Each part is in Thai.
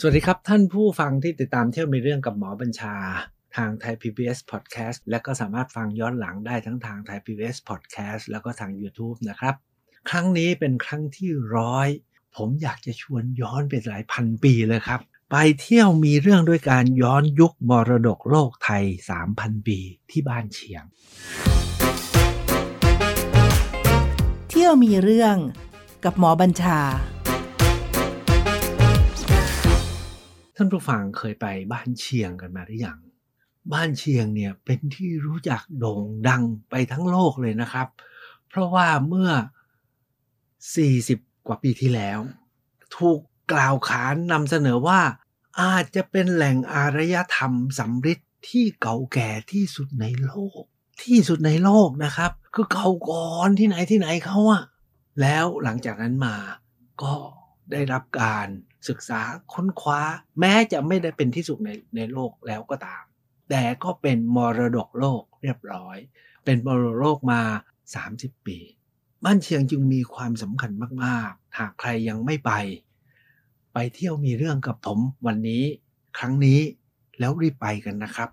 สวัสดีครับท่านผู้ฟังที่ติดตามเที่ยวมีเรื่องกับหมอบัญชา ทางไทย PBS Podcast และก็สามารถฟังย้อนหลังได้ทั้งทางไทย PBS Podcast แล้วก็ทาง YouTube นะครับ ครั้งนี้เป็นครั้งที่ร้อยผมอยากจะชวนย้อนไปหลายพันปีเลยครับ ไปเที่ยวมีเรื่องด้วยการย้อนยุคมรดกโลกไทย 3,000 ปีที่บ้านเชียง เที่ยวมีเรื่องกับหมอบัญชา ท่านผู้ฟังเคยไปบ้านเชียงกันมาหรือยัง บ้านเชียงเนี่ยเป็นที่รู้จักโด่งดังไปทั้งโลกเลยนะครับ เพราะว่าเมื่อ 40 กว่าปีที่แล้ว ถูกกล่าวขานนำเสนอว่าอาจจะเป็นแหล่งอารยธรรมสำริดที่เก่าแก่ที่สุดในโลก ที่สุดในโลกนะครับ คือเก่าก่อนที่ไหนที่ไหนเขาอะแล้วหลังจากนั้นมาก็ได้รับการ ศึกษาค้นคว้า แม้จะไม่ได้เป็นที่สุดในในโลกแล้วก็ตาม แต่ก็เป็นมรดกโลกเรียบร้อย เป็นมรดกโลกมา 30 ปี บ้านเชียงจึงมีความสำคัญมาก ๆ หากใครยังไม่ไป ไปเที่ยวมีเรื่องกับผมวันนี้ ครั้งนี้แล้วรีบไปกันนะครับ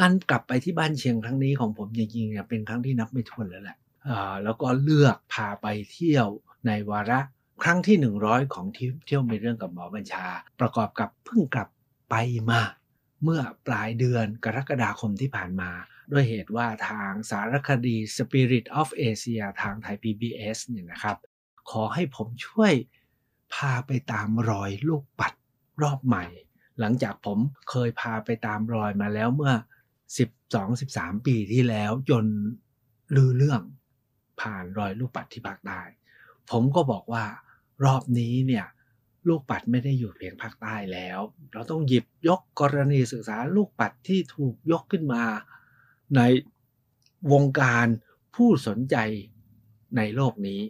การกลับไปที่บ้านเชียงครั้งนี้ของผมจริงๆเนี่ยเป็นครั้งที่นับไม่ถ้วนแล้วแหละแล้วก็เลือกพาไปเที่ยวในวาระ ครั้งที่ 100 ของที่เที่ยวมีเรื่องกับหมอบัญชา ประกอบกับเพิ่งกลับไปมาเมื่อปลายเดือนกรกฎาคมที่ผ่านมา ด้วยเหตุว่าทางสารคดี Spirit of Asia ทางไทย PBS เนี่ยนะครับ ขอให้ผมช่วยพาไปตามรอยลูกปัดรอบใหม่ หลังจากผมเคยพาไปตามรอยมาแล้วเมื่อ 12-13 ปีที่แล้วจนลือเรื่องผ่านรอยลูกปัดที่ภาคใต้ผมก็บอกว่า รอบนี้เนี่ยลูกปัดไม่ได้อยู่เพียงภาคใต้แล้ว เราต้องหยิบยกกรณีศึกษาลูกปัดที่ถูกยกขึ้นมา ในวงการผู้สนใจในโลกนี้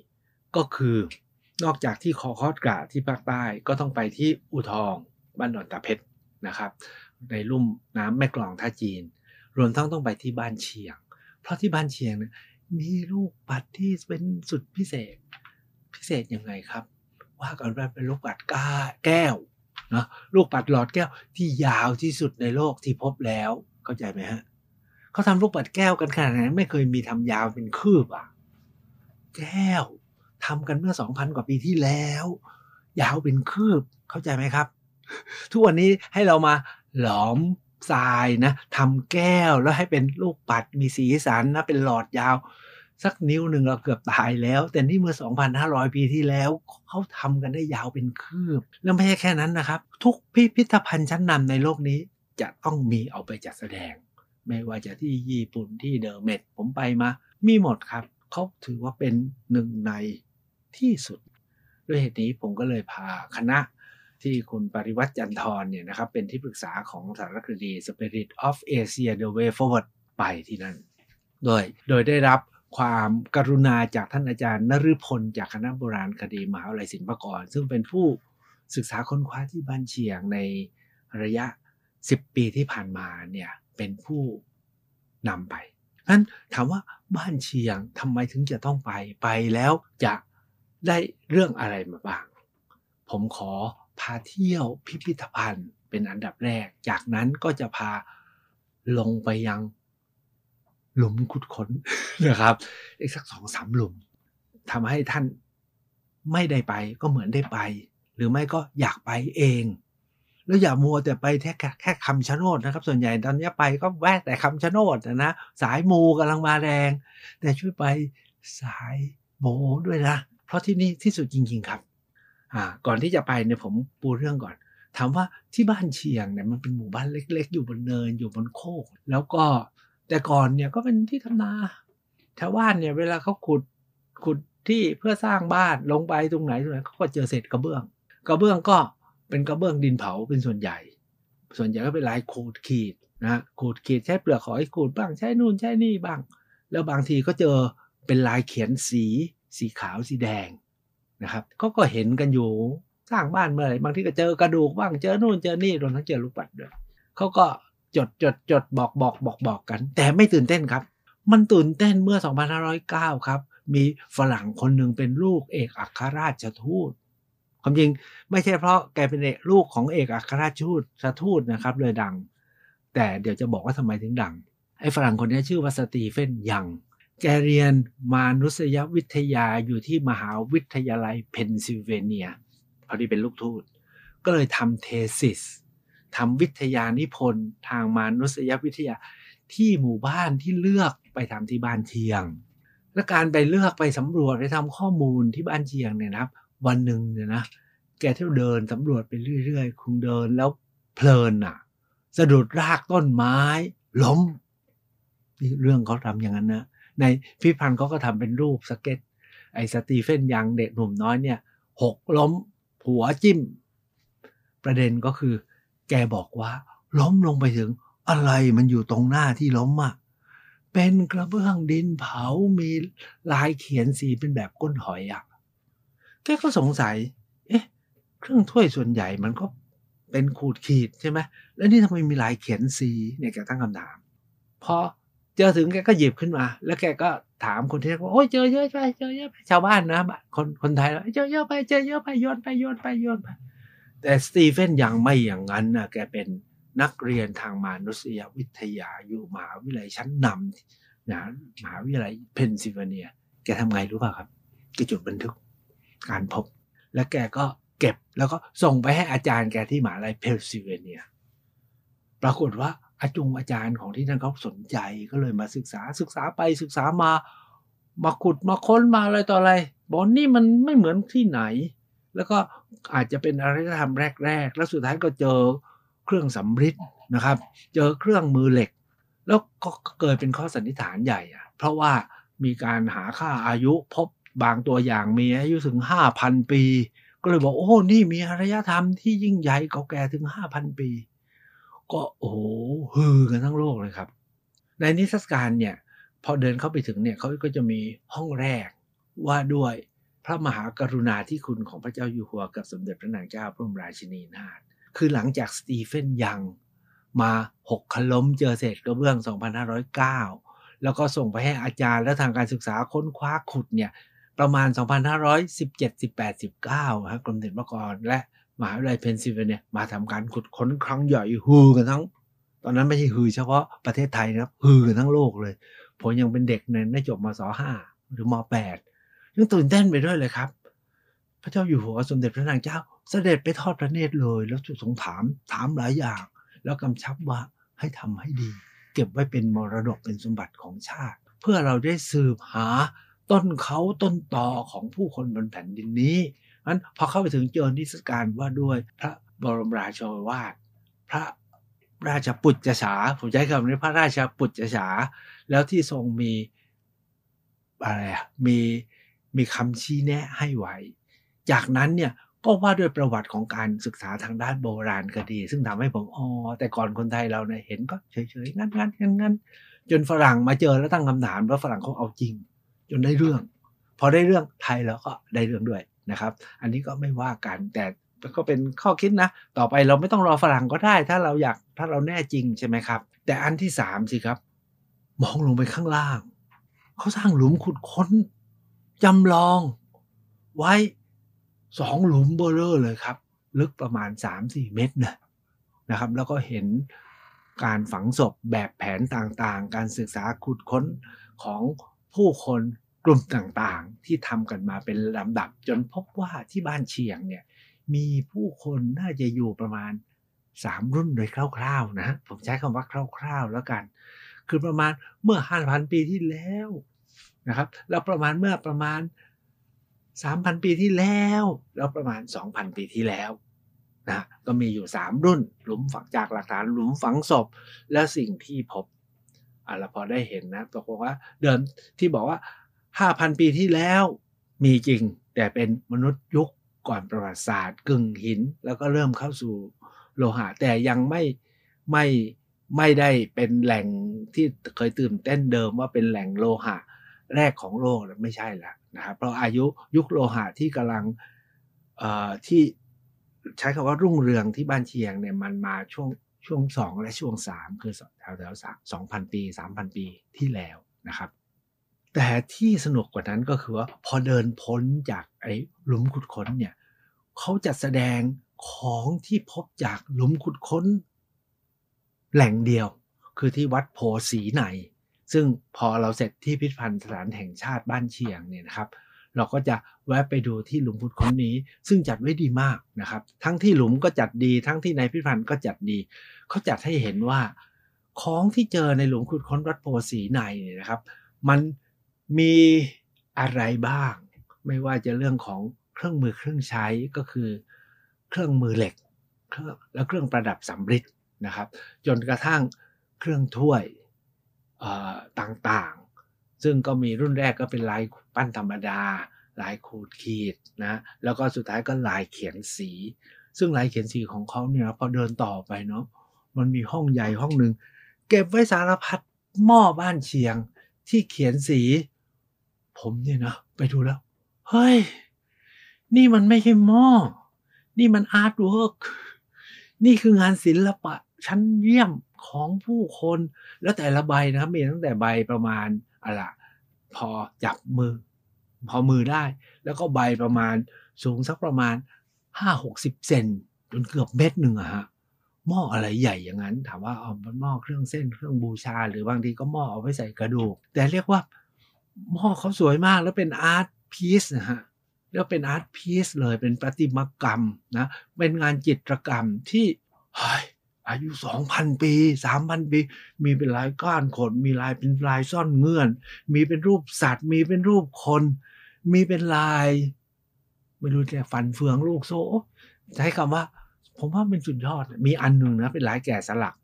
ก็คือนอกจากที่คอคอดกะที่ภาคใต้ก็ต้องไปที่อุทองบ้านดอนตาเพชรนะครับ ในลุ่มน้ำแม่กลองท่าจีน รวมทั้งต้องไปที่บ้านเชียง เพราะที่บ้านเชียงเนี่ยมีลูกปัดที่เป็นสุดพิเศษพิเศษยังไงครับ ว่ากันว่าเป็นลูกปัดก้าแก้วนะลูกปัดหลอดแก้วที่ยาวที่สุดในโลกที่พบแล้ว เข้าใจไหมฮะเขาทำลูกปัดแก้วกันขนาดนั้นไม่เคยมีทำยาวเป็นคืบอะ แก้วทำกันเมื่อ2,000กว่าปีที่แล้ว ยาวเป็นคืบเข้าใจไหมครับ ทุกวันนี้ให้เรามาหลอมทรายนะทำแก้วแล้วให้เป็นลูกปัดมีสีสันนะเป็นหลอดยาว สักนิ้วหนึ่งเราเกือบตายแล้ว แต่นี่เมื่อ 2,500 ปีที่แล้วเขาทำกันได้ยาวเป็นคืบ แล้วไม่ใช่แค่นั้นนะครับ ทุกพิพิธภัณฑ์ชั้นนำในโลกนี้ จะต้องมีเอาไปจัดแสดง ไม่ว่าจะที่ญี่ปุ่นที่เดอะเมดผมไปมา มีหมดครับเขาถือว่าเป็นหนึ่งในที่สุด ด้วยเหตุนี้ผมก็เลยพาคณะที่คุณปริวัติจันทร์เนี่ยนะครับเป็นที่ปรึกษาของสารคดี Spirit of Asia The Way Forward ไปที่นั่น โดยโดยได้รับ ความกรุณาจากท่านอาจารย์นฤพลจากคณะโบราณคดีมหาวิทยาลัยศิลปากร ซึ่งเป็นผู้ศึกษาค้นคว้าที่บ้านเชียงในระยะ 10 ปีที่ผ่านมาเนี่ยเป็นผู้นำไปนั้นถามว่าบ้านเชียงทำไมถึงจะต้องไปไปแล้วจะได้เรื่องอะไรมาบ้าง ผมขอพาเที่ยวพิพิธภัณฑ์เป็นอันดับแรก จากนั้นก็จะพาลงไปยัง หลุมขุดค้นนะครับ อีกสักสองสามหลุมทำให้ท่านไม่ได้ไปก็เหมือนได้ไป หรือไม่ก็อยากไปเอง แล้วอย่ามัวแต่ไปแค่แค่คำชะโนดนะครับ ส่วนใหญ่ตอนนี้ไปก็แวะแต่คำชะโนดนะนะสายมูกำลังมาแรง แต่ช่วยไปสายโบด้วยนะ เพราะที่นี่ที่สุดจริง ๆ ครับ อ่า ก่อนที่จะไปเนี่ยผมปูเรื่องก่อน ถามว่าที่บ้านเชียงเนี่ยมันเป็นหมู่บ้านเล็ก ๆ อยู่บนเนินอยู่บนโคก แล้วก็ แต่ก่อนเนี่ยก็เป็นที่ทำนาชาวบ้านเนี่ย เวลาเขาขุดขุดที่เพื่อสร้างบ้านลงไปตรงไหนตรงไหนเขาก็เจอเศษกระเบื้อง กระเบื้องก็เป็นกระเบื้องดินเผาเป็นส่วนใหญ่ ส่วนใหญ่ก็เป็นลายขูดขีดนะขูดขีดใช้เปลือกหอยขูดบ้างใช้นู่นใช้นี่บ้าง แล้วบางทีก็เจอเป็นลายเขียนสี สีขาวสีแดงนะครับก็ก็เห็นกันอยู่สร้างบ้านเมื่อไหร่บางทีก็เจอกระดูกบ้างเจอนู่นเจอนี่รวมทั้งเจอลูกปัดด้วยเขาก็ จดจดจดบอกบอกบอกบอกกัน แต่ไม่ตื่นเต้นครับ มันตื่นเต้นเมื่อ 2509 ครับ มีฝรั่งคนหนึ่งเป็นลูกเอกอัครราชทูตความจริงไม่ใช่เพราะแกเป็นเอกลูกของเอกอัครราชทูตสทูตนะครับ เลยดัง แต่เดี๋ยวจะบอกว่าทำไมถึงดัง ไอ้ฝรั่งคนนี้ชื่อว่าสตีเฟนยังแกเรียนมานุษยวิทยาอยู่ที่มหาวิทยาลัยเพนซิลเวเนียพอดีเป็นลูกทูต ก็เลยทำ thesis ทำวิทยานิพนธ์ทางมานุษยวิทยาที่หมู่บ้านที่เลือกไปทำที่บ้านเชียง และการไปเลือกไปสำรวจไปทำข้อมูลที่บ้านเชียงเนี่ยนะครับ วันหนึ่งเนี่ยนะแกเที่ยวเดินสำรวจไปเรื่อยๆ คงเดินแล้วเพลินอะ สะดุดรากต้นไม้ล้มนี่เรื่องเขาทำอย่างนั้นนะในพิพิธภัณฑ์เขาก็ทำเป็นรูปสเก็ต ไอ้สตีเฟนยังเด็กหนุ่มน้อยเนี่ยหกล้มหัวจิ้ม ประเด็นก็คือ แกบอกว่า ล้มลงไปถึงอะไรมันอยู่ตรงหน้าที่ล้มอะเป็นกระเบื้องดินเผามีลายเขียนสีเป็นแบบก้นหอยอะแกก็สงสัย เอ๊ะ เครื่องถ้วยส่วนใหญ่มันก็เป็นขูดขีดใช่ไหมแล้วนี่ทำไมมีลายเขียนสีเนี่ยแกตั้งคำถามพอเจอถึงแกก็หยิบขึ้นมา แล้วแกก็ถามคนที่ว่าโอ้ยเจอเยอะไปเจอเยอะไปชาวบ้านนะคนคนไทยแล้วเจอเยอะไปเจอเยอะไปโยนไปโยนไปโยนไป แต่สตีเฟนยังไม่อย่างนั้นนะแกเป็นนักเรียนทางมานุษยวิทยาอยู่มหาวิทยาลัยชั้นนำนะมหาวิทยาลัยเพนซิลเวเนีย แกทำไงรู้ป่ะครับแกจดบันทึกการพบ แล้วแกก็เก็บแล้วก็ส่งไปให้อาจารย์แกที่มหาลัยเพนซิลเวเนีย ปรากฏว่าอาจงอาจารย์ของที่นั่นเขาสนใจก็เลยมาศึกษาศึกษาไปศึกษามา มาขุดมาค้นมาอะไรต่ออะไรบอกนี่มันไม่เหมือนที่ไหน แล้วก็อาจจะเป็นอารยธรรมแรก ๆ แล้วสุดท้ายก็เจอเครื่องสำริดนะครับ เจอเครื่องมือเหล็ก แล้วก็เกิดเป็นข้อสันนิษฐานใหญ่อะเพราะว่ามีการหาค่าอายุพบบางตัวอย่างมีอายุถึง 5,000 ปี ก็เลยบอกโอ้ นี่มีอารยธรรมที่ยิ่งใหญ่เก่าแก่ถึง 5,000 ปี ก็โอ้โหฮือกันทั้งโลกเลยครับ ในนิทรรศการเนี่ยพอเดินเข้าไปถึงเนี่ยเขาก็จะมีห้องแรกว่าด้วย พระมหากรุณาธิคุณของพระเจ้าอยู่หัวกับสมเด็จพระนางเจ้าพระบรมราชินีนาถคือหลังจากสตีเฟนยังมาหกขล้มเจอเศษกระเบื้อง 2509 แล้วก็ส่งไปให้อาจารย์และทางการศึกษาค้นคว้าขุดเนี่ยประมาณ 2517 18 19ครับกรมศิลปากรและมหาวิทยาลัยเพนซิลเวเนียมาทำการขุดค้นครั้งใหญ่ฮือกันทั้ง ตอนนั้นไม่ใช่ฮือเฉพาะประเทศไทยนะครับฮือกันทั้งโลกเลย ผมยังเป็นเด็กเนี่ยได้จบมศห้าหรือมแปด ยังตื่นเต้นไปด้วยเลยครับ พระเจ้าอยู่หัวสมเด็จพระนางเจ้า เสด็จไปทอดพระเนตรเลย แล้วจุดสงถามถามหลายอย่าง แล้วกำชับว่าให้ทำให้ดี เก็บไว้เป็นมรดกเป็นสมบัติของชาติ เพื่อเราได้สืบหาต้นเขาต้นต่อของผู้คนบนแผ่นดินนี้นั้นพอเข้าไปถึงเจอนิสการว่าด้วยพระบรมราชวาทพระราชปุจจฉาผมใช้คำนี้พระราชปุจจฉาแล้วที่ทรงมีอะไรอะมี มีคำชี้แนะให้ไว้ จากนั้นเนี่ยก็ว่าด้วยประวัติของการศึกษาทางด้านโบราณคดี ซึ่งทำให้ผมอ๋อแต่ก่อนคนไทยเราเนี่ยเห็นก็เฉยๆงั้นงั้นงั้นงั้นจนฝรั่งมาเจอแล้วตั้งคำถามว่าฝรั่งเขาเอาจริง จนได้เรื่อง พอได้เรื่องไทยแล้วก็ได้เรื่องด้วยนะครับ อันนี้ก็ไม่ว่ากันแต่ก็เป็นข้อคิดนะ ต่อไปเราไม่ต้องรอฝรั่งก็ได้ ถ้าเราอยากถ้าเราแน่จริงใช่ไหมครับ แต่อันที่สามสิครับ มองลงไปข้างล่างเขาสร้างหลุมขุดค้น จำลองไว้สองหลุมเบอร์เลอร์เลยครับ ลึกประมาณ 3-4 เมตรนะนะครับ แล้วก็เห็นการฝังศพแบบแผนต่างๆ การศึกษาขุดค้นของผู้คนกลุ่มต่างๆ ที่ทำกันมาเป็นลำดับ จนพบว่าที่บ้านเชียงเนี่ยมีผู้คนน่าจะอยู่ประมาณ 3 รุ่นโดยคร่าวๆนะผมใช้คำว่าคร่าวๆแล้วกัน คือประมาณเมื่อ 5,000 ปีที่แล้ว นะครับแล้วประมาณเมื่อประมาณ 3,000 ปีที่แล้ว แล้วประมาณ 2,000 ปีที่แล้วนะก็มีอยู่ 3 รุ่น หลุมฝังจากหลักฐานหลุมฝังศพ และสิ่งที่พบอะเราพอได้เห็นนะตกลงว่าเดิมที่บอกว่า 5,000 ปีที่แล้วมีจริง แต่เป็นมนุษย์ยุคก่อนประวัติศาสตร์ กึ่งหิน แล้วก็เริ่มเข้าสู่โลหะ แต่ยังไม่ไม่ไม่ได้เป็นแหล่งที่เคยตื่นเต้นเดิมว่าเป็นแหล่งโลหะ แรกของโลกไม่ใช่ละนะครับเพราะอายุยุคโลหะที่กำลังที่ใช้คำว่ารุ่งเรืองที่บ้านเชียงเนี่ยมันมาช่วงช่วงสองและช่วงสามคือแถวแถวสองพันปีสามพันปีที่แล้วนะครับ แต่ที่สนุกกว่านั้นก็คือว่าพอเดินพ้นจากไอ้หลุมขุดค้นเนี่ยเขาจัดแสดงของที่พบจากหลุมขุดค้น แหล่งเดียว คือที่วัดโพสีใน ซึ่งพอเราเสร็จที่พิพิธภัณฑ์สถานแห่งชาติบ้านเชียงเนี่ยนะครับ เราก็จะแวะไปดูที่หลุมขุดค้นนี้ ซึ่งจัดไว้ดีมากนะครับ ทั้งที่หลุมก็จัดดี ทั้งที่ในพิพิธภัณฑ์ก็จัดดี เขาจัดให้เห็นว่าของที่เจอในหลุมขุดค้นวัดโพสีในเนี่ยนะครับ มันมีอะไรบ้าง ไม่ว่าจะเรื่องของเครื่องมือเครื่องใช้ก็คือเครื่องมือเหล็กเครื่องและเครื่องประดับสำริดนะครับ จนกระทั่งเครื่องถ้วย ต่างๆ ซึ่งก็มีรุ่นแรกก็เป็นลายปั้นธรรมดา ลายขูดขีดนะแล้วก็สุดท้ายก็ลายเขียนสี ซึ่งลายเขียนสีของเขาเนี่ยพอเดินต่อไปเนาะมันมีห้องใหญ่ห้องหนึ่งเก็บไว้สารพัดหม้อบ้านเชียงที่เขียนสี ผมเนี่ยนะไปดูแล้ว เฮ้ย นี่มันไม่ใช่หม้อ นี่มัน artwork นี่คืองานศิลปะชั้นเยี่ยม ของผู้คน แล้วแต่ละใบนะครับ มีตั้งแต่ใบประมาณอะไรพอจับมือ พอมือได้ แล้วก็ใบประมาณสูงสักประมาณห้าหกสิบเซนจนเกือบเม็ดหนึ่งอะฮะหม้ออะไรใหญ่อย่างนั้น ถามว่าเอาหม้อเครื่องเส้นเครื่องบูชา หรือบางทีก็หม้อเอาไว้ใส่กระดูก แต่เรียกว่าหม้อเขาสวยมากแล้วเป็นอาร์ตพีซนะฮะแล้วเป็นอาร์ตพีซเลยเป็นประติมากรรมนะเป็นงานจิตรกรรมที่ อายุสองพันปีสามพันปี มีเป็นลายก้านขน มีลายเป็นลายซ่อนเงื่อน มีเป็นรูปสัตว์ มีเป็นรูปคน มีเป็นลาย ไม่รู้จะฟันเฟืองลูกโซ่ใช้คำว่า ผมว่าเป็นสุดยอด มีอันหนึ่งนะเป็นลายแกะสลัก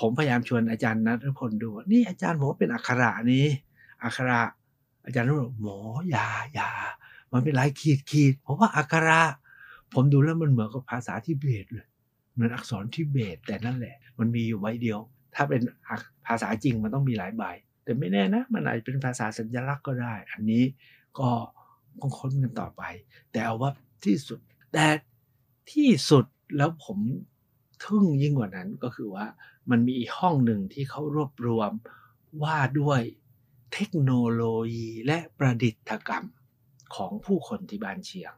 ผมพยายามชวนอาจารย์นัทพลดู นี่อาจารย์ผมว่าเป็นอักขระนี้อักขระอาจารย์บอกหมอยายามันเป็นลายขีดขีดเพราะว่าอักขระ ผมดูแล้วมันเหมือนกับภาษาทิเบตเลย มือนอักษรทิเบตแต่นั่นแหละ มันมีอยู่ใบเดียว ถ้าเป็นภาษาจริงมันต้องมีหลายใบ แต่ไม่แน่นะมันอาจจะเป็นภาษาสัญลักษณ์ก็ได้ อันนี้ก็ต้องค้นกันต่อไป แต่เอาว่าที่สุดแต่ที่สุดแล้วผมทึ่งยิ่งกว่านั้นก็คือว่ามันมีห้องหนึ่งที่เขารวบรวมว่าด้วยเทคโนโลยีและประดิษฐกรรมของผู้คนที่บ้านเชียง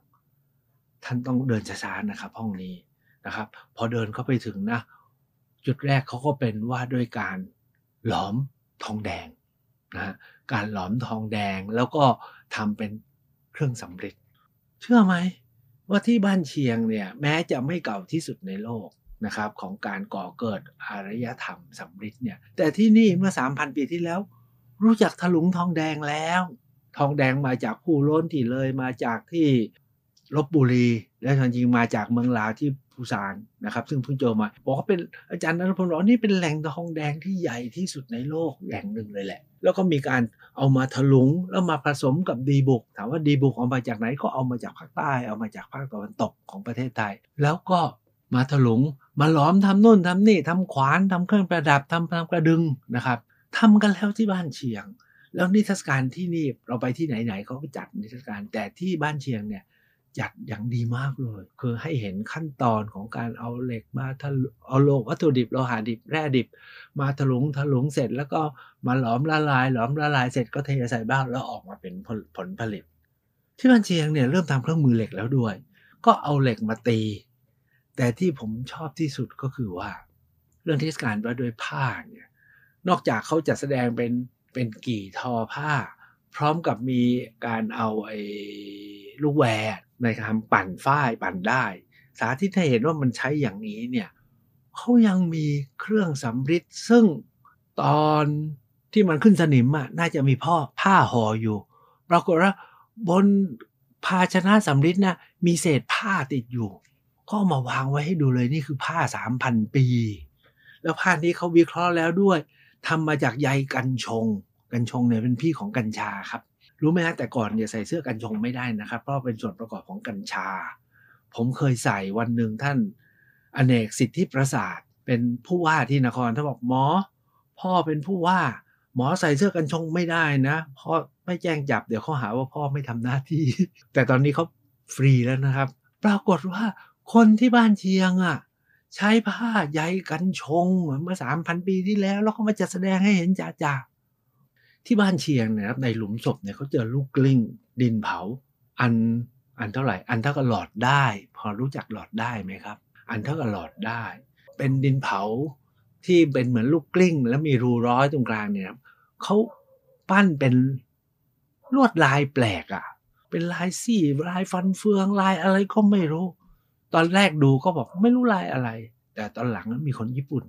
ท่านต้องเดินช้าๆนะครับห้องนี้ นะครับ พอเดินเข้าไปถึงนะจุดแรกเขาก็เป็นว่าด้วยการหลอมทองแดงนะการหลอมทองแดงแล้วก็ทำเป็นเครื่องสำเร็จเชื่อไหมว่าที่บ้านเชียงเนี่ยแม้จะไม่เก่าที่สุดในโลกนะครับของการก่อเกิดอารยธรรมสำริดเนี่ยแต่ที่นี่เมื่อ 3,000 ปีที่แล้ว รู้จักถลุงทองแดงแล้ว ทองแดงมาจากผู้ล้นที่เลยมาจากที่ลบบุรี และจริงๆมาจากเมืองลาวทีู่ซานนะครับซึ่งเพิ่งเจอมาบอกว่าเป็นอาจารย์นัทพลบอกนี่เป็นแหล่งทองแดงที่ใหญ่ที่สุดในโลกแหล่งหนึ่งเลยแหละ แล้วก็มีการเอามาถลุงแล้วมาผสมกับดีบุกถามว่าดีบุกเอามาจากไหนก็เอามาจากภาคใต้เอามาจากภาคตะวันตกของประเทศไทย แล้วก็มาถลุงมาหลอมทำนู่นทำนี่ทำขวานทำเครื่องประดับทำทำกระดึงนะครับทำกันแล้วที่บ้านเชียง แล้วนิทรรศการที่นี่เราไปที่ไหนๆเขาก็จัดนิทรรศการแต่ที่บ้านเชียงเนี่ย จัดอย่างดีมากเลย คือให้เห็นขั้นตอนของการเอาเหล็กมาทะเอาโลวัตถุดิบโลหะดิบแร่ดิบ มาถลุงถลุงเสร็จแล้วก็มาหลอมละลาย หลอมละลายเสร็จก็เทใส่บ้างแล้วออกมาเป็นผลผลผลิต ที่บ้านเชียงเนี่ยเริ่มทำเครื่องมือเหล็กแล้วด้วย ก็เอาเหล็กมาตี แต่ที่ผมชอบที่สุดก็คือว่า เรื่องเทศกาลว่าด้วยผ้าเนี่ยนอกจากเขาจะแสดงเป็นเป็นกี่ทอผ้า พร้อมกับมีการเอาไอ้ลูกแวร์ ในการปั่นฝ้ายปั่นได้ สาธิตให้เห็นว่ามันใช้อย่างนี้เนี่ยเขายังมีเครื่องสำริดซึ่งตอนที่มันขึ้นสนิมอะน่าจะมีพ่อผ้าห่ออยู่ ปรากฏว่าบนภาชนะสำริดนะมีเศษผ้าติดอยู่ ก็มาวางไว้ให้ดูเลยนี่คือผ้าสามพันปี แล้วผ้านี้เขาวิเคราะห์แล้วด้วยทำมาจากใยกัญชง กัญชงเนี่ยเป็นพี่ของกัญชาครับ รู้ไหมฮะแต่ก่อนเนี่ยใส่เสื้อกันชงไม่ได้นะครับ เพราะเป็นส่วนประกอบของกัญชา ผมเคยใส่วันหนึ่งท่านอเนกสิทธิประสาทเป็นผู้ว่าที่นครท่านบอกหมอ พ่อเป็นผู้ว่า หมอใส่เสื้อกันชงไม่ได้นะพ่อไม่แจ้งจับเดี๋ยวเขาหาว่าพ่อไม่ทำหน้าที่ แต่ตอนนี้เขาฟรีแล้วนะครับ ปรากฏว่าคนที่บ้านเชียงอะใช้ผ้าใยกันชงเมื่อสามพันปีที่แล้ว แล้วเขามาจัดแสดงให้เห็นจ่าจ่า ที่บ้านเชียงนะครับในหลุมศพเนี่ยเขาเจอลูกกลิ้ง ดินเผา อันอันเท่าไหร่ อันเท่ากับหลอดได้ พอรู้จักหลอดได้ไหมครับ อันเท่ากับหลอดได้ เป็นดินเผาที่เป็นเหมือนลูกกลิ้ง แล้วมีรูร้อยตรงกลางเนี่ยครับเขาปั้นเป็นลวดลายแปลกอะ่ะ เป็นลายซี่ลายฟันเฟืองลายอะไรก็ไม่รู้ ตอนแรกดูก็บอกไม่รู้ลายอะไร แต่ตอนหลังมีคนญี่ปุ่น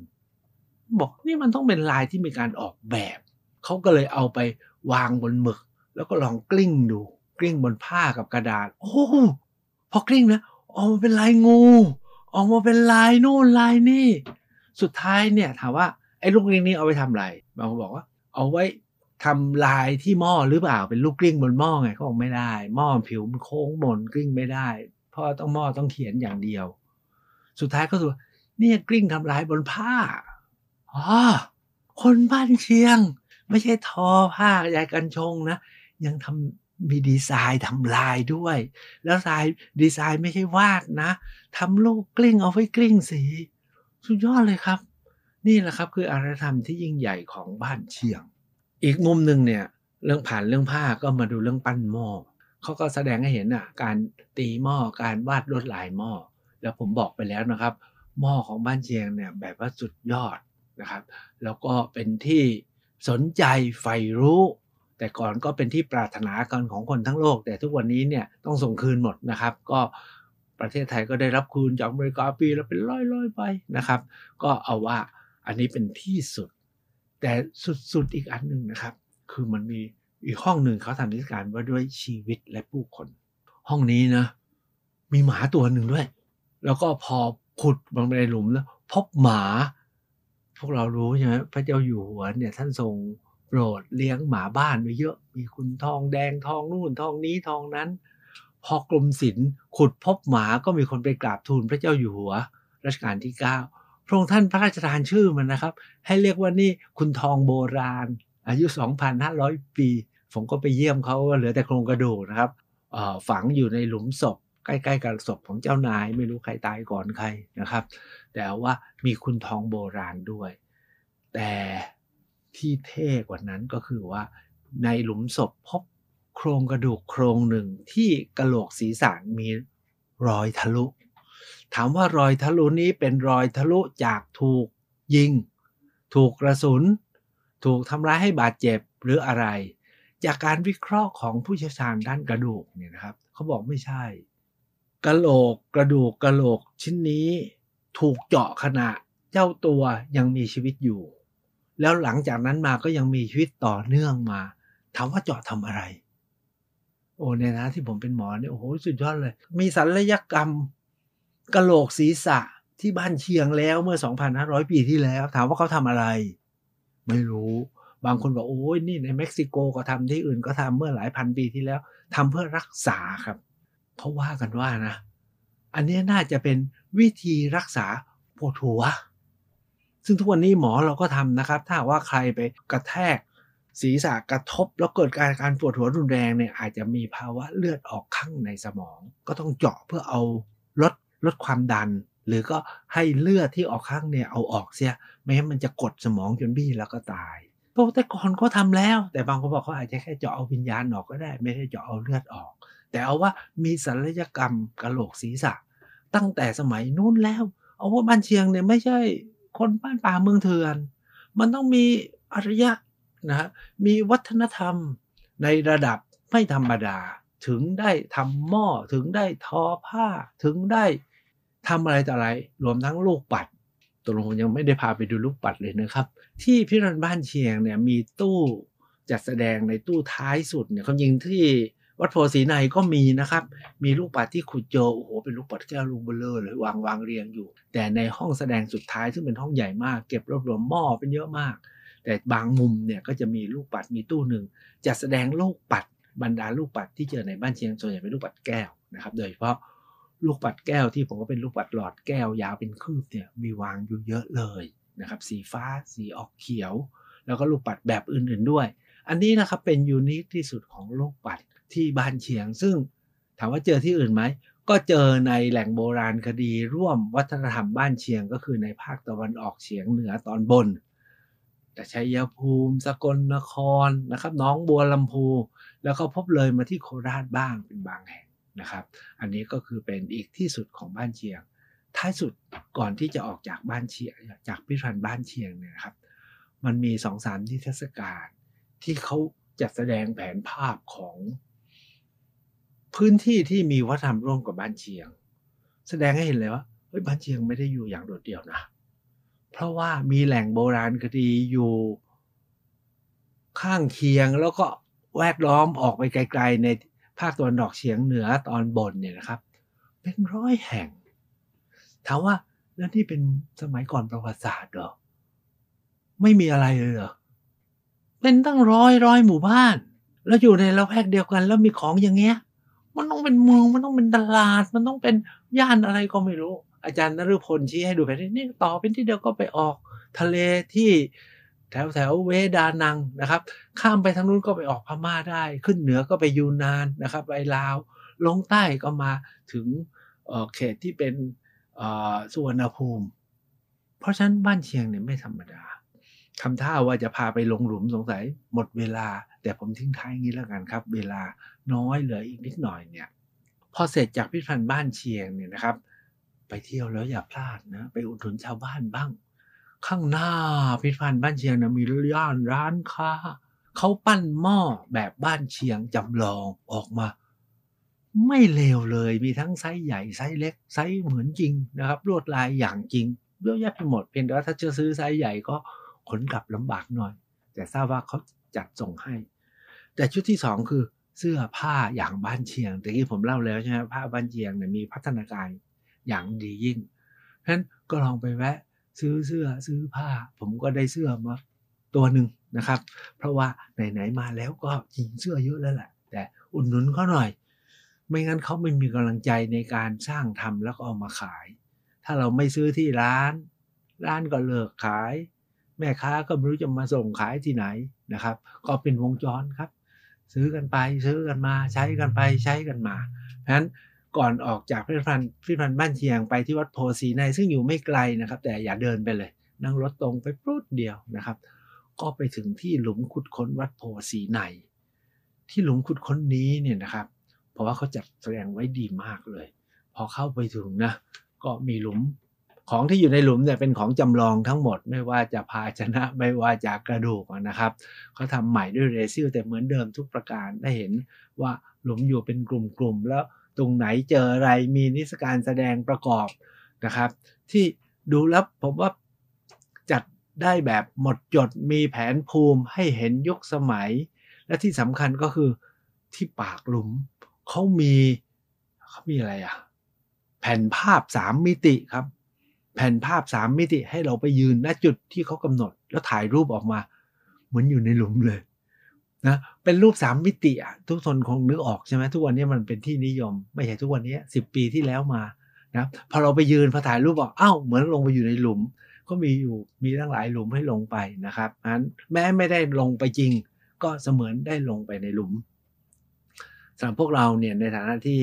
บอกนี่มันต้องเป็นลายที่มีการออกแบบ เขาก็เลยเอาไปวางบนหมึก แล้วก็ลองกลิ้งดู กลิ้งบนผ้ากับกระดาษ โอ้พอกลิ้งนะออกมาเป็นลายงู ออกมาเป็นลายโน่นลายนี่ สุดท้ายเนี่ยถามว่าไอ้ลูกกลิ้งนี้เอาไปทำอะไรบางคนบอกว่า เอาไว้ทำลายที่หม้อหรือเปล่าเป็นลูกกลิ้งบนหม้อไงเขาบอกไม่ได้ หม้อผิวมันโค้งมนกลิ้งไม่ได้เพราะต้องหม้อต้องเขียนอย่างเดียว สุดท้ายก็คือเนี่ยกลิ้งทำลายบนผ้าอ๋อคนบ้านเชียง ไม่ใช่ทอผ้ายายกันชงนะ ยังทำมีดีไซน์ทำลายด้วย แล้วลายดีไซน์ไม่ใช่วาดนะทำลูกกลิ้งเอาไว้กลิ้งสี สุดยอดเลยครับ นี่แหละครับคืออารยธรรมที่ยิ่งใหญ่ของบ้านเชียง อีกมุมหนึ่งเนี่ยเรื่องผ่านเรื่องผ้าก็มาดูเรื่องปั้นหม้อเขาก็แสดงให้เห็นอะการตีหม้อการวาดลวดลายหม้อแล้วผมบอกไปแล้วนะครับ หม้อของบ้านเชียงเนี่ยแบบว่าสุดยอดนะครับ แล้วก็เป็นที่ สนใจใฝ่รู้ แต่ก่อนก็เป็นที่ปรารถนากันของคนทั้งโลก แต่ทุกวันนี้เนี่ยต้องส่งคืนหมดนะครับ ก็ประเทศไทยก็ได้รับคืนจากอเมริกาปีละเป็นร้อยๆไปนะครับ ก็เอาว่าอันนี้เป็นที่สุด แต่สุดๆอีกอันหนึ่งนะครับ คือมันมีอีกห้องหนึ่งเขาทำนิทรรศการว่าด้วยชีวิตและผู้คน ห้องนี้นะมีหมาตัวหนึ่งด้วย แล้วก็พอขุดลงไปในหลุมแล้วพบหมา พวกเรารู้ใช่ไหมพระเจ้าอยู่หัวเนี่ยท่านทรงโปรดเลี้ยงหมาบ้านไว้เยอะ มีคุณทองแดงทองนู่นทองนี้ทองนั้น พอกรมศิลป์ขุดพบหมาก็มีคนไปกราบทูลพระเจ้าอยู่หัวรัชกาลที่9พระองค์ท่านพระราชทานชื่อมันนะครับ ให้เรียกว่านี่คุณทองโบราณ อายุ 2,500 ปี ผมก็ไปเยี่ยมเขาเหลือแต่โครงกระดูกนะครับฝังอยู่ในหลุมศพใกล้ๆกับศพของเจ้านายไม่รู้ใครตายก่อนใครนะครับ แต่ว่ามีคุณทองโบราณด้วย แต่ที่เท่กว่านั้นก็คือว่า ในหลุมศพพบโครงกระดูกโครงหนึ่งที่กระโหลกศีรษะมีรอยทะลุ ถามว่ารอยทะลุนี้เป็นรอยทะลุจากถูกยิง ถูกกระสุน ถูกทำร้ายให้บาดเจ็บหรืออะไร จากการวิเคราะห์ของผู้เชี่ยวชาญด้านกระดูกเนี่ยนะครับเขาบอกไม่ใช่กระโหลกกระดูกกระโหลกชิ้นนี้ ถูกเจาะขณะเจ้าตัวยังมีชีวิตอยู่ แล้วหลังจากนั้นมาก็ยังมีชีวิตต่อเนื่องมาถามว่าเจาะทำอะไร โอ้ในนะที่ผมเป็นหมอเนี่ยโอ้โหสุดยอดเลย มีศัลยกรรมกระโหลกศีรษะที่บ้านเชียงแล้วเมื่อ 2,500 ปีที่แล้ว ถามว่าเขาทำอะไร ไม่รู้ บางคนบอกโอ้ยนี่ในเม็กซิโกก็ทำที่อื่นก็ทำเมื่อหลายพันปีที่แล้วทำเพื่อรักษาครับเขาว่ากันว่านะ อันนี้น่าจะเป็นวิธีรักษาปวดหัว ซึ่งทุกวันนี้หมอเราก็ทำนะครับ ถ้าว่าใครไปกระแทกศีรษะกระทบ แล้วเกิดการการปวดหัวรุนแรงเนี่ยอาจจะมีภาวะเลือดออกข้างในสมอง ก็ต้องเจาะเพื่อเอาลดลดความดัน หรือก็ให้เลือดที่ออกข้างเนี่ยเอาออกเสียไม่งั้นมันจะกดสมองจนบี้แล้วก็ตายพราะแต่ก่อนก็ทำแล้ว แต่บางคนบอกเขาอาจจะแค่เจาะเอาวิญญาณออกก็ได้ ไม่ได้เจาะเอาเลือดออก แต่เอาว่ามีศัลยกรรมกระโหลกศีรษะ ตั้งแต่สมัยนู้นแล้ว เอาว่าบ้านเชียงเนี่ยไม่ใช่ คนบ้านป่าเมืองเถื่อน มันต้องมีอารยะนะฮะมีวัฒนธรรมในระดับไม่ธรรมดา ถึงได้ทำหม้อถึงได้ทอผ้า ถึงได้ทำอะไรต่ออะไร รวมทั้งลูกปัดตกลงยังไม่ได้พาไปดูลูกปัดเลยนะครับ ที่พิพิธภัณฑ์บ้านเชียงเนี่ยมีตู้จัดแสดงในตู้ท้ายสุดเนี่ยความจริงที่ วัดโพสีในก็มีนะครับ มีลูกปัดที่ขุดเจอโอ้โหเป็นลูกปัดแก้วลูกเบลเลอร์เลยวางวางเรียงอยู่ แต่ในห้องแสดงสุดท้ายซึ่งเป็นห้องใหญ่มาก เก็บรวบรวมหม้อเป็นเยอะมาก แต่บางมุมเนี่ยก็จะมีลูกปัดมีตู้หนึ่งจัดแสดงลูกปัดบรรดาลูกปัดที่เจอในบ้านเชียงส่วนใหญ่เป็นลูกปัดแก้วนะครับโดยเฉพาะลูกปัดแก้วที่ผมว่าเป็นลูกปัดหลอดแก้วยาวเป็นคืบเนี่ยมีวางอยู่เยอะเลยนะครับสีฟ้าสีออกเขียว แล้วก็ลูกปัดแบบอื่นๆด้วย อันนี้นะครับเป็นยูนิคที่สุดของลูกปัดที่บ้านเชียง ซึ่งถามว่าเจอที่อื่นไหม ก็เจอในแหล่งโบราณคดีร่วมวัฒนธรรมบ้านเชียง ก็คือในภาคตะวันออกเฉียงเหนือตอนบนแต่ชัยภูมิ สกลนครนะครับน้องบัวลำพู แล้วก็พบเลยมาที่โคราชบ้างเป็นบางแห่งนะครับ อันนี้ก็คือเป็นอีกที่สุดของบ้านเชียง ท้ายสุดก่อนที่จะออกจากบ้านเชียงจากพิพิธภัณฑ์บ้านเชียงเนี่ยครับ มันมีสองสามนิทรรศการ ที่เขาจัดแสดงแผนภาพของพื้นที่ที่มีวัฒนธรรมร่วมกับบ้านเชียง แสดงให้เห็นเลยว่าเฮ้ยบ้านเชียงไม่ได้อยู่อย่างโดดเดี่ยวนะ เพราะว่ามีแหล่งโบราณคดีอยู่ข้างเคียงแล้วก็แวดล้อมออกไปไกล ๆ ในภาคตะวันออกเฉียงเหนือตอนบนเนี่ยนะครับ เป็นร้อยแห่งถามว่าแล้วนี่เป็นสมัยก่อนประวัติศาสตร์เหรอ ไม่มีอะไรเลยเหรอ เป็นตั้งร้อยร้อยหมู่บ้าน แล้วอยู่ในละแวกเดียวกัน แล้วมีของอย่างเงี้ย มันต้องเป็นเมืองมันต้องเป็นตลาด มันต้องเป็นย่านอะไรก็ไม่รู้ อาจารย์นฤพลชี้ให้ดูแผนที่นี่ต่อเป็นที่เดียวก็ไปออกทะเลที่แถวแถวเวดานังนะครับ ข้ามไปทางนู้นก็ไปออกพม่าได้ ขึ้นเหนือก็ไปยูนานนะครับไปลาว ลงใต้ก็มาถึงเขตที่เป็นสุวรรณภูมิ เพราะฉะนั้นบ้านเชียงเนี่ยไม่ธรรมดา ทำท่าว่าจะพาไปลงหลุมสงสัยหมดเวลา แต่ผมทิ้งท้ายงี้แล้วกันครับ เวลาน้อยเหลืออีกนิดหน่อยเนี่ย พอเสร็จจากพิพิธภัณฑ์บ้านเชียงเนี่ยนะครับ ไปเที่ยวแล้วอย่าพลาดนะไปอุดหนุนชาวบ้านบ้าง ข้างหน้าพิพิธภัณฑ์บ้านเชียงนะมีย่านร้านค้าเขาปั้นหม้อแบบบ้านเชียงจำลองออกมาไม่เลวเลยมีทั้งไซส์ใหญ่ไซส์เล็กไซส์เหมือนจริงนะครับลวดลายอย่างจริงเยอะแยะไปหมดเพียงแต่ว่าถ้าจะซื้อไซส์ใหญ่ก็ ขนกลับลำบากหน่อย แต่ทราบว่าเขาจัดส่งให้ แต่ชุดที่สองคือเสื้อผ้าอย่างบ้านเชียงแต่ที่ผมเล่าแล้วใช่ไหมผ้าบ้านเชียงเนี่ยมีพัฒนาการอย่างดียิ่งเพราะฉะนั้นก็ลองไปแวะ ซื้อเสื้อซื้อผ้า ผมก็ได้เสื้อมาตัวหนึ่งนะครับ เพราะว่าไหนๆมาแล้วก็จริงเสื้อเยอะแล้วแหละแต่อุดหนุนเขาหน่อย ไม่งั้นเขาไม่มีกำลังใจในการสร้างทำแล้วก็เอามาขาย ถ้าเราไม่ซื้อที่ร้าน ร้านก็เลิกขาย แม่ค้าก็ไม่รู้จะมาส่งขายที่ไหนนะครับ ก็เป็นวงจรครับ ซื้อกันไปซื้อกันมาใช้กันไปใช้กันมา เพราะฉะนั้นก่อนออกจากพิพิธภัณฑ์พิพิธภัณฑ์บ้านเชียงไปที่วัดโพสีในซึ่งอยู่ไม่ไกลนะครับ แต่อย่าเดินไปเลย นั่งรถตรงไปปรุดเดียวนะครับ ก็ไปถึงที่หลุมขุดค้นวัดโพสีในที่หลุมขุดค้นนี้เนี่ยนะครับ เพราะว่าเขาจัดแสดงไว้ดีมากเลย พอเข้าไปถึงนะ ก็มีหลุม ของที่อยู่ในหลุมเนี่ยเป็นของจำลองทั้งหมดไม่ว่าจะภาชนะไม่ว่าจะกระดูกนะครับเขาทำใหม่ด้วยเรซิลแต่เหมือนเดิมทุกประการได้เห็นว่าหลุมอยู่เป็นกลุ่มๆแล้วตรงไหนเจออะไรมีนิทรรศการแสดงประกอบนะครับ ที่ดูแล้วผมว่าจัดได้แบบหมดจดมีแผนภูมิให้เห็นยุคสมัย และที่สำคัญก็คือที่ปากหลุมเขามีเขามีอะไรอะแผ่นภาพสามมิติครับ แผ่นภาพสามมิติให้เราไปยืนณจุดที่เขากำหนด แล้วถ่ายรูปออกมา เหมือนอยู่ในหลุมเลยนะเป็นรูปสามมิติอะทุกคนคงนึกออกใช่ไหมทุกวันนี้มันเป็นที่นิยม ไม่ใช่ทุกวันนี้สิบปีที่แล้วมานะพอเราไปยืนพอถ่ายรูปบอกอ้าวเหมือนลงไปอยู่ในหลุม ก็มีอยู่มีทั้งหลายหลุมให้ลงไปนะครับนั้นแม้ไม่ได้ลงไปจริง ก็เสมือนได้ลงไปในหลุมสำหรับพวกเราเนี่ยในฐานะที่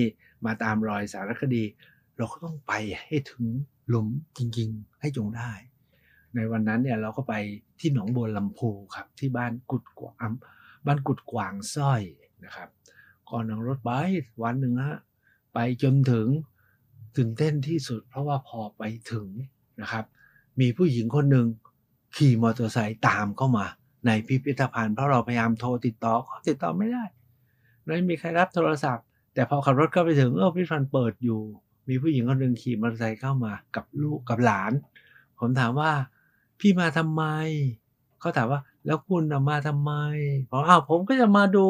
มาตามรอยสารคดี เราก็ต้องไปให้ถึง ลุมจริง ๆ ให้จงได้ ในวันนั้นเนี่ยเราก็ไปที่หนองบัวลำพูครับ ที่บ้านกุดกวางบ้านกุดกวางสร้อยนะครับก่อนนั่งรถไปวันหนึ่งฮะไปจนถึงตื่นเต้นที่สุด เพราะว่าพอไปถึงนะครับ มีผู้หญิงคนหนึ่งขี่มอเตอร์ไซค์ตามเข้ามา ในพิพิธภัณฑ์เพราะเราพยายามโทรติดต่อเขาติดต่อไม่ได้ไม่มีใครรับโทรศัพท์ แต่พอขับรถเข้าไปถึงเออพิพิธภัณฑ์เปิดอยู่ มีผู้หญิงคนหนึ่งขี่มอเตอร์ไซค์เข้ามากับลูกกับหลาน ผมถามว่า พี่มาทำไม เขาถามว่า แล้วคุณมาทำไมบอกอ้าวผมก็จะมาดู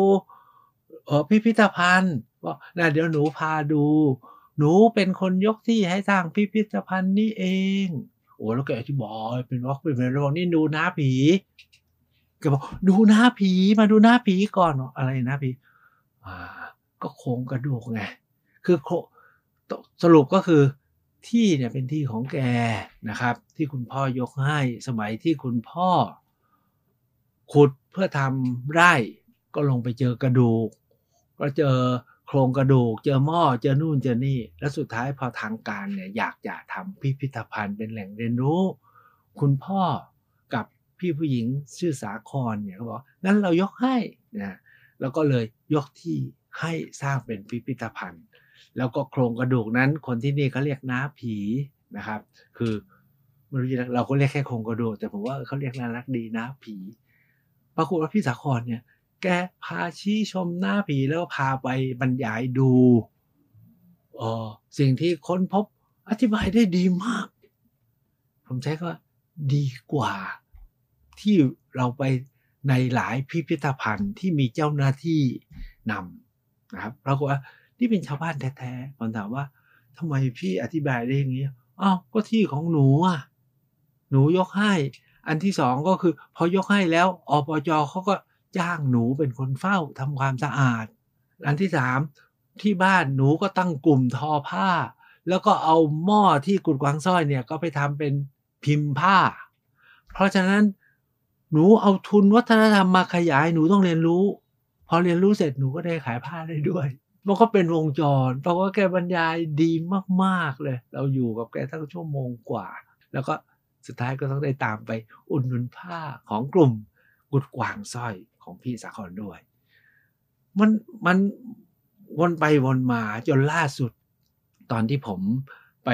เออพิพิธภัณฑ์ว่านะเดี๋ยวหนูพาดู หนูเป็นคนยกที่ให้สร้างพิพิธภัณฑ์นี่เองโอ้แล้วแกอธิบายเป็นว่าเป็นอะไรบอกนี่ดูหน้าผีแกบอกดูหน้าผีมาดูหน้าผีก่อนอะไรนะผีอ่าก็โครงกระดูกไงคือโค สรุปก็คือที่เนี่ยเป็นที่ของแกนะครับ ที่คุณพ่อยกให้สมัยที่คุณพ่อ ขุดเพื่อทำไร่ก็ลงไปเจอกระดูก ก็เจอโครงกระดูก เจอหม้อเจอนู่นเจอนี่ แล้วสุดท้ายพอทางการเนี่ยอยากจะทำพิพิธภัณฑ์เป็นแหล่งเรียนรู้ คุณพ่อกับพี่ผู้หญิงชื่อสาครเนี่ยเขาบอกงั้นเรายกให้นะแล้วก็เลยยกที่ให้สร้างเป็นพิพิธภัณฑ์ แล้วก็โครงกระดูกนั้น คนที่นี่เขาเรียกน้าผีนะครับ คือไม่รู้จะเราก็เรียกแค่โครงกระดูกแต่ผมว่าเขาเรียกน่ารักดีน้าผีปรากฏว่าพี่สาครเนี่ย แกพาชี้ชมหน้าผีแล้วพาไปบรรยายดูเออสิ่งที่ค้นพบอธิบายได้ดีมาก ผมใช้ก็ดีกว่า ที่เราไปในหลายพิพิธภัณฑ์ที่มีเจ้าหน้าที่นำนะครับปรากฏว่า นี่เป็นชาวบ้านแท้ๆผมถามว่าทำไมพี่อธิบายได้อย่างนี้อ้าวก็ที่ของหนูอะ หนูยกให้ อันที่สองก็คือ พอยกให้แล้วอปจเขาก็จ้างหนูเป็นคนเฝ้าทำความสะอาด อันที่สามที่บ้านหนูก็ตั้งกลุ่มทอผ้า แล้วก็เอาหม้อที่กุดกวางสร้อยเนี่ยก็ไปทำเป็นพิมพ์ผ้า เพราะฉะนั้นหนูเอาทุนวัฒนธรรมมาขยายหนูต้องเรียนรู้ พอเรียนรู้เสร็จหนูก็ได้ขายผ้าได้ด้วย มันก็เป็นวงจรเราะว่าแกบรรยายดีมากๆเลย เราอยู่กับแกทั้งชั่วโมงกว่า แล้วก็สุดท้ายก็ต้องได้ตามไปอุดหนุนผ้าของกลุ่มกุดกวางสร้อยของพี่สาครด้วย มันมันวนไปวนมาจนล่าสุด ตอนที่ผมไป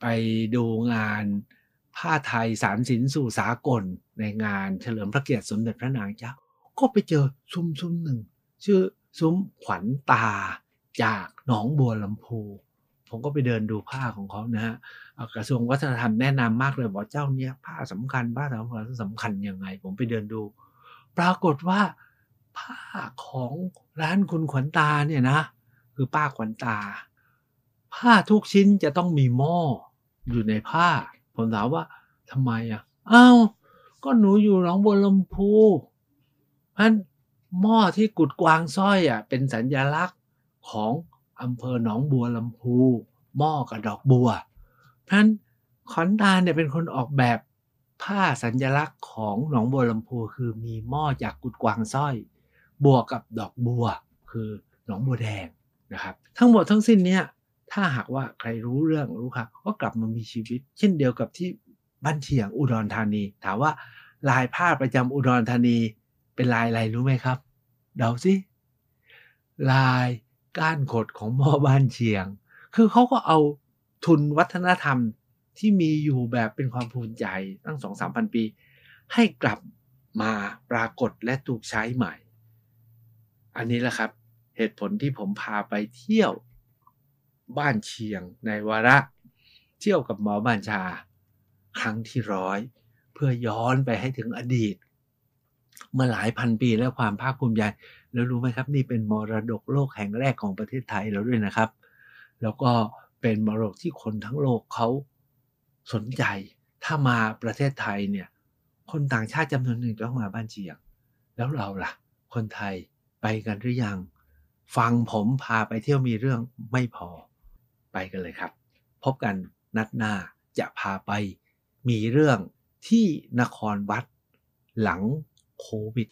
ไปดูงานผ้าไทยสารสินสู่สากลในงานเฉลิมพระเกียรติสมเด็จพระนางเจ้า ก็ไปเจอซุ้มซุ้มหนึ่ง ชื่อ ซุ้มขวัญตาจากหนองบัวลำพูผมก็ไปเดินดูผ้าของเขานะฮะกระทรวงวัฒนธรรมแนะนำมากเลยบอกเจ้าเนี้ยผ้าสำคัญผ้าสำคัญสำคัญยังไง ผมไปเดินดู ปรากฏว่าผ้าของร้านคุณขวัญตาเนี่ยนะ คือป้าขวัญตา ผ้าทุกชิ้นจะต้องมีหม้ออยู่ในผ้า ผมถามว่าทำไมอะอ้าวก็หนูอยู่หนองบัวลำพูเพราะฉะนั้น หม้อที่กุดกวางสร้อยอะเป็นสัญญลักษณ์ของอำเภอหนองบัวลำพูหม้อกับดอกบัว เพราะฉะนั้นขอนตาเนี่ยเป็นคนออกแบบผ้าสัญญลักษณ์ของหนองบัวลำพูคือมีหม้อจากกุดกวางสร้อย บวกกับดอกบัว คือหนองบัวแดงนะครับ ทั้งหมดทั้งสิ้นเนี่ยถ้าหากว่าใครรู้เรื่องรู้ค่ะก็กลับมามีชีวิต เช่นเดียวกับที่บ้านเชียงอุดรธานี ถามว่าลายผ้าประจำอุดรธานี เป็นลายอะไรรู้ไหมครับ เดาสิลายก้านขดของหม้อบ้านเชียง คือเขาก็เอาทุนวัฒนธรรมที่มีอยู่แบบเป็นความภูมิใจตั้งสองสามพันปี ให้กลับมาปรากฏและถูกใช้ใหม่ อันนี้แหละครับ เหตุผลที่ผมพาไปเที่ยวบ้านเชียงในวาระ เที่ยวกับหมอบัญชา ครั้งที่ร้อย เพื่อย้อนไปให้ถึงอดีต มื่อหลายพันปีแล้วความภาคภูมิใจแล้วรู้ไหมครับ นี่เป็นมรดกโลกแห่งแรกของประเทศไทยแล้วด้วยนะครับ แล้วก็เป็นมรดกที่คนทั้งโลกเขาสนใจ ถ้ามาประเทศไทยเนี่ยคนต่างชาติจำนวนหนึ่งต้องมาบ้านเชียง แล้วเราล่ะ คนไทยไปกันหรือยัง ฟังผมพาไปเที่ยวมีเรื่องไม่พอไปกันเลยครับ พบกันนัดหน้าจะพาไปมีเรื่องที่นครวัดหลัง โควิด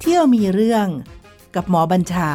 เที่ยวมีเรื่องกับหมอบัญชา